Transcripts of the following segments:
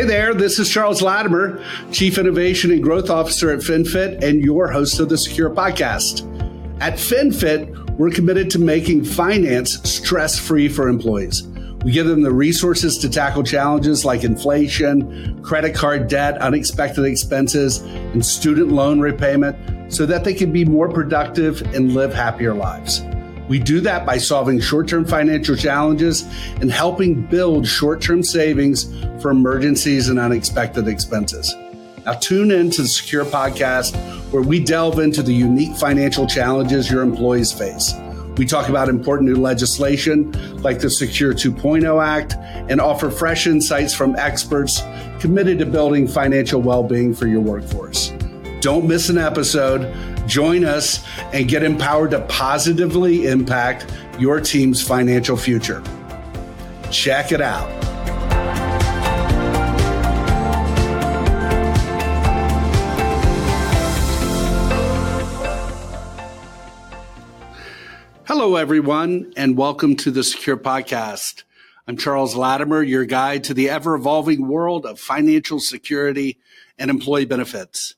Hey there, this is Charles Lattimer, Chief Innovation and Growth Officer at FinFit and your host of the Secure Podcast. At FinFit, we're committed to making finance stress free for employees. We give them the resources to tackle challenges like inflation, credit card debt, unexpected expenses, and student loan repayment so that they can be more productive and live happier lives. We do that by solving short term financial challenges and helping build short term savings for emergencies and unexpected expenses. Now, tune in to the Secure Podcast, where we delve into the unique financial challenges your employees face. We talk about important new legislation like the Secure 2.0 Act and offer fresh insights from experts committed to building financial well being for your workforce. Don't miss an episode. Join us and get empowered to positively impact your team's financial future. Check it out. Hello, everyone, and welcome to the Secure Podcast. I'm Charles Lattimer, your guide to the ever evolving world of financial security and employee benefits.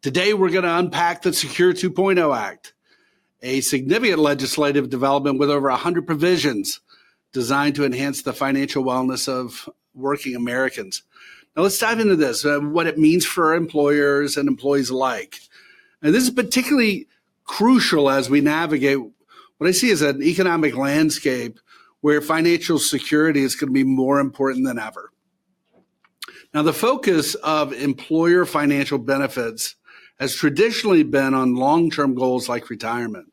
Today, we're going to unpack the Secure 2.0 Act, a significant legislative development with over 100 provisions designed to enhance the financial wellness of working Americans. Now, let's dive into this uh, what it means for employers and employees alike. And this is particularly crucial as we navigate what I see as an economic landscape where financial security is going to be more important than ever. Now, the focus of employer financial benefits has traditionally been on long term goals like retirement.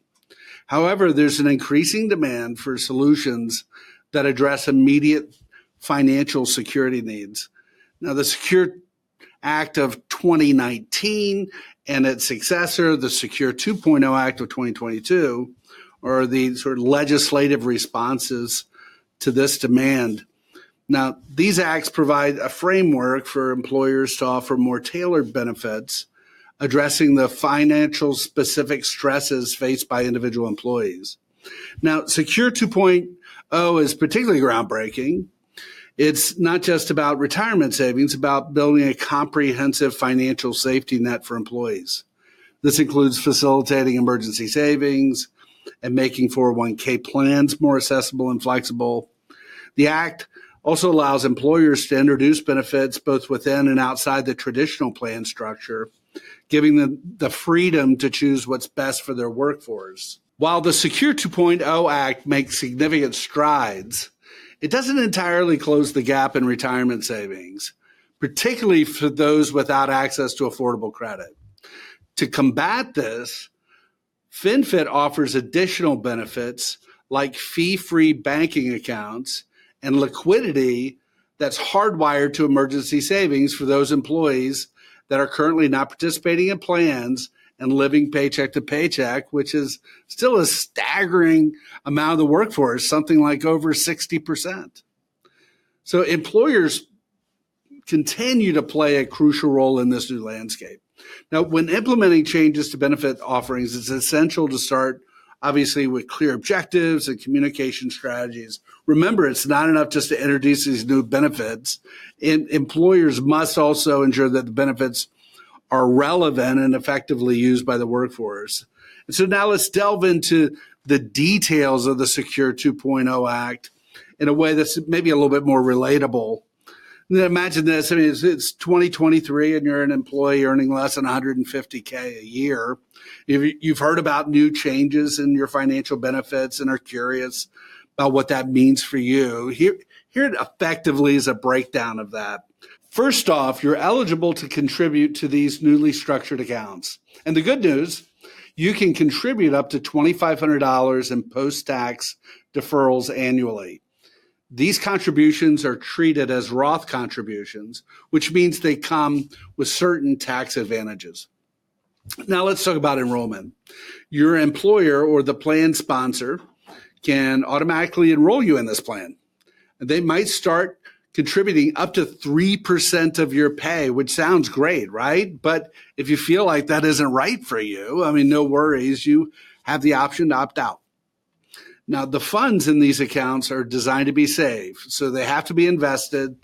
However, there's an increasing demand for solutions that address immediate financial security needs. Now, the Secure Act of 2019 and its successor, the Secure 2.0 Act of 2022, are the sort of legislative responses to this demand. Now, these acts provide a framework for employers to offer more tailored benefits addressing the financial specific stresses faced by individual employees. Now, Secure 2.0 is particularly groundbreaking. It's not just about retirement savings, about building a comprehensive financial safety net for employees. This includes facilitating emergency savings and making 401k plans more accessible and flexible. The Act also allows employers to introduce benefits both within and outside the traditional plan structure giving them the freedom to choose what's best for their workforce. While the Secure 2.0 Act makes significant strides, it doesn't entirely close the gap in retirement savings, particularly for those without access to affordable credit. To combat this, FinFit offers additional benefits like fee free banking accounts and liquidity that's hardwired to emergency savings for those employees that are currently not participating in plans and living paycheck to paycheck, which is still a staggering amount of the workforce, something like over 60%. So employers continue to play a crucial role in this new landscape. Now, when implementing changes to benefit offerings, it's essential to start obviously with clear objectives and communication strategies. Remember, it's not enough just to introduce these new benefits. Employers must also ensure that the benefits are relevant and effectively used by the workforce. And so now let's delve into the details of the Secure 2.0 Act in a way that's maybe a little bit more relatable imagine this. I mean, it's, it's 2023 and you're an employee earning less than 150K a year. You've heard about new changes in your financial benefits and are curious about what that means for you. Here, here effectively is a breakdown of that. First off, you're eligible to contribute to these newly structured accounts. And the good news, you can contribute up to $2,500 in post tax deferrals annually. These contributions are treated as Roth contributions, which means they come with certain tax advantages. Now let's talk about enrollment. Your employer or the plan sponsor can automatically enroll you in this plan. They might start contributing up to 3% of your pay, which sounds great, right? But if you feel like that isn't right for you, I mean, no worries. You have the option to opt out. Now, the funds in these accounts are designed to be safe, so they have to be invested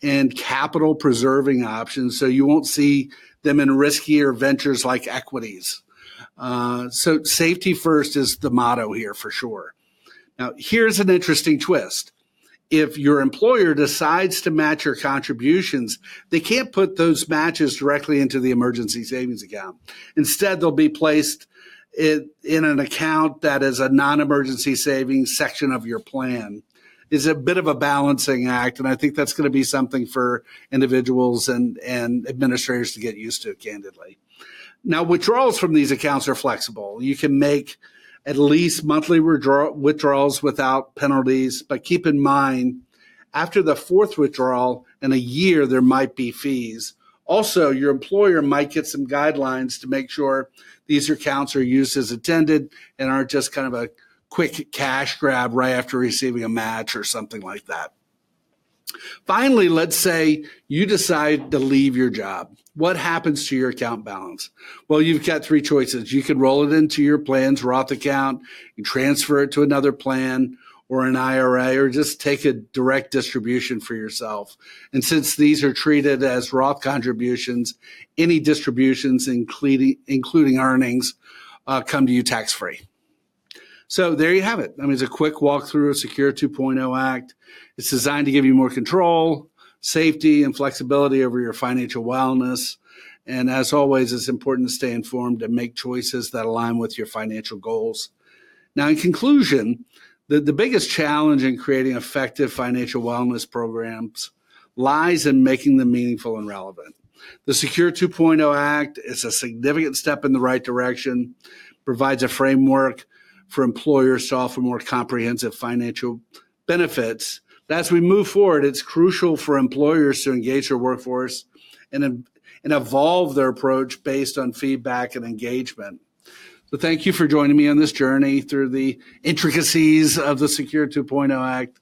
in capital preserving options so you won't see them in riskier ventures like equities. Uh, so, safety first is the motto here for sure. Now, here's an interesting twist. If your employer decides to match your contributions, they can't put those matches directly into the emergency savings account. Instead, they'll be placed in, in an account that is a non emergency savings section of your plan is a bit of a balancing act. And I think that's going to be something for individuals and, and administrators to get used to, candidly. Now, withdrawals from these accounts are flexible. You can make at least monthly withdraw- withdrawals without penalties, but keep in mind, after the fourth withdrawal in a year, there might be fees. Also, your employer might get some guidelines to make sure these accounts are used as intended and aren't just kind of a quick cash grab right after receiving a match or something like that. Finally, let's say you decide to leave your job. What happens to your account balance? Well, you've got three choices. You can roll it into your plan's Roth account, you transfer it to another plan or an IRA, or just take a direct distribution for yourself. And since these are treated as Roth contributions, any distributions, including, including earnings, uh, come to you tax free. So there you have it. I mean, it's a quick walkthrough of Secure 2.0 Act. It's designed to give you more control, safety, and flexibility over your financial wellness. And as always, it's important to stay informed and make choices that align with your financial goals. Now, in conclusion, the, the biggest challenge in creating effective financial wellness programs lies in making them meaningful and relevant. The Secure 2.0 Act is a significant step in the right direction, provides a framework for employers to offer more comprehensive financial benefits. As we move forward, it's crucial for employers to engage their workforce and, and evolve their approach based on feedback and engagement. So thank you for joining me on this journey through the intricacies of the Secure 2.0 Act.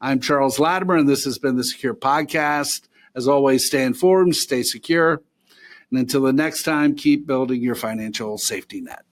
I'm Charles Lattimer, and this has been the Secure Podcast. As always, stay informed, stay secure. And until the next time, keep building your financial safety net.